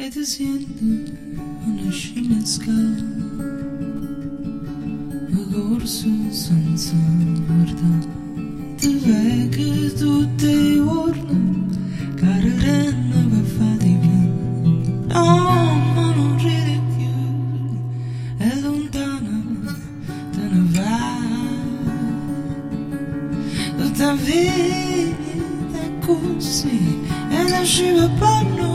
et te sienten una skylet skall. Og går så sansen hvordan det vekket ut i ordene, care renne va fati ma non ride più, è lontana, te ne va. Tutta vita è così, e non per noi.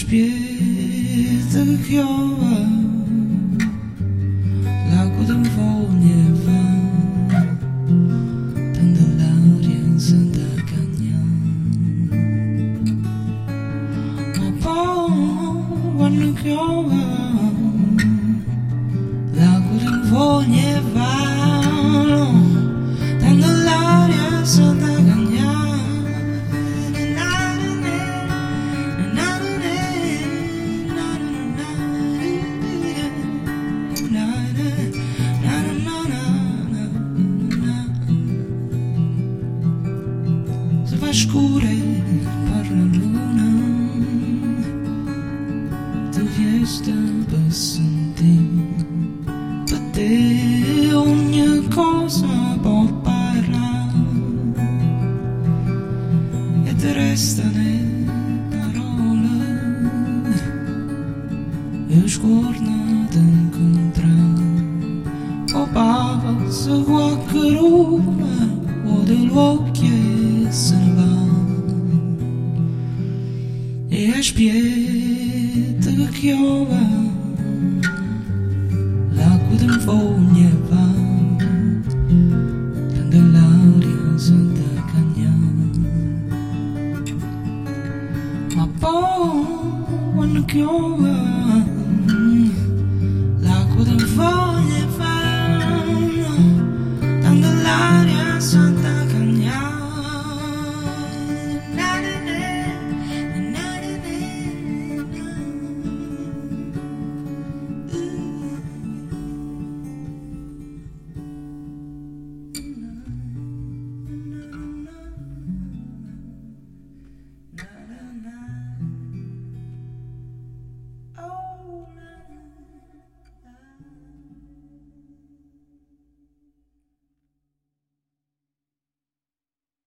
śpiewnych joła Lagudem wolnie wam Pendelarien zadaganiam Opołonnych joła Lagudem wolnie wam escure para a luna tu vieste stava sentendo da te ogni cosa può parlare e te restane parole e de encontrar o pavo se qualche luna o dell'occhio Wiesz, biednych Jowa, la kudrą wołnie pan, Candelaria Santa Cania. Ma po, on Jowa,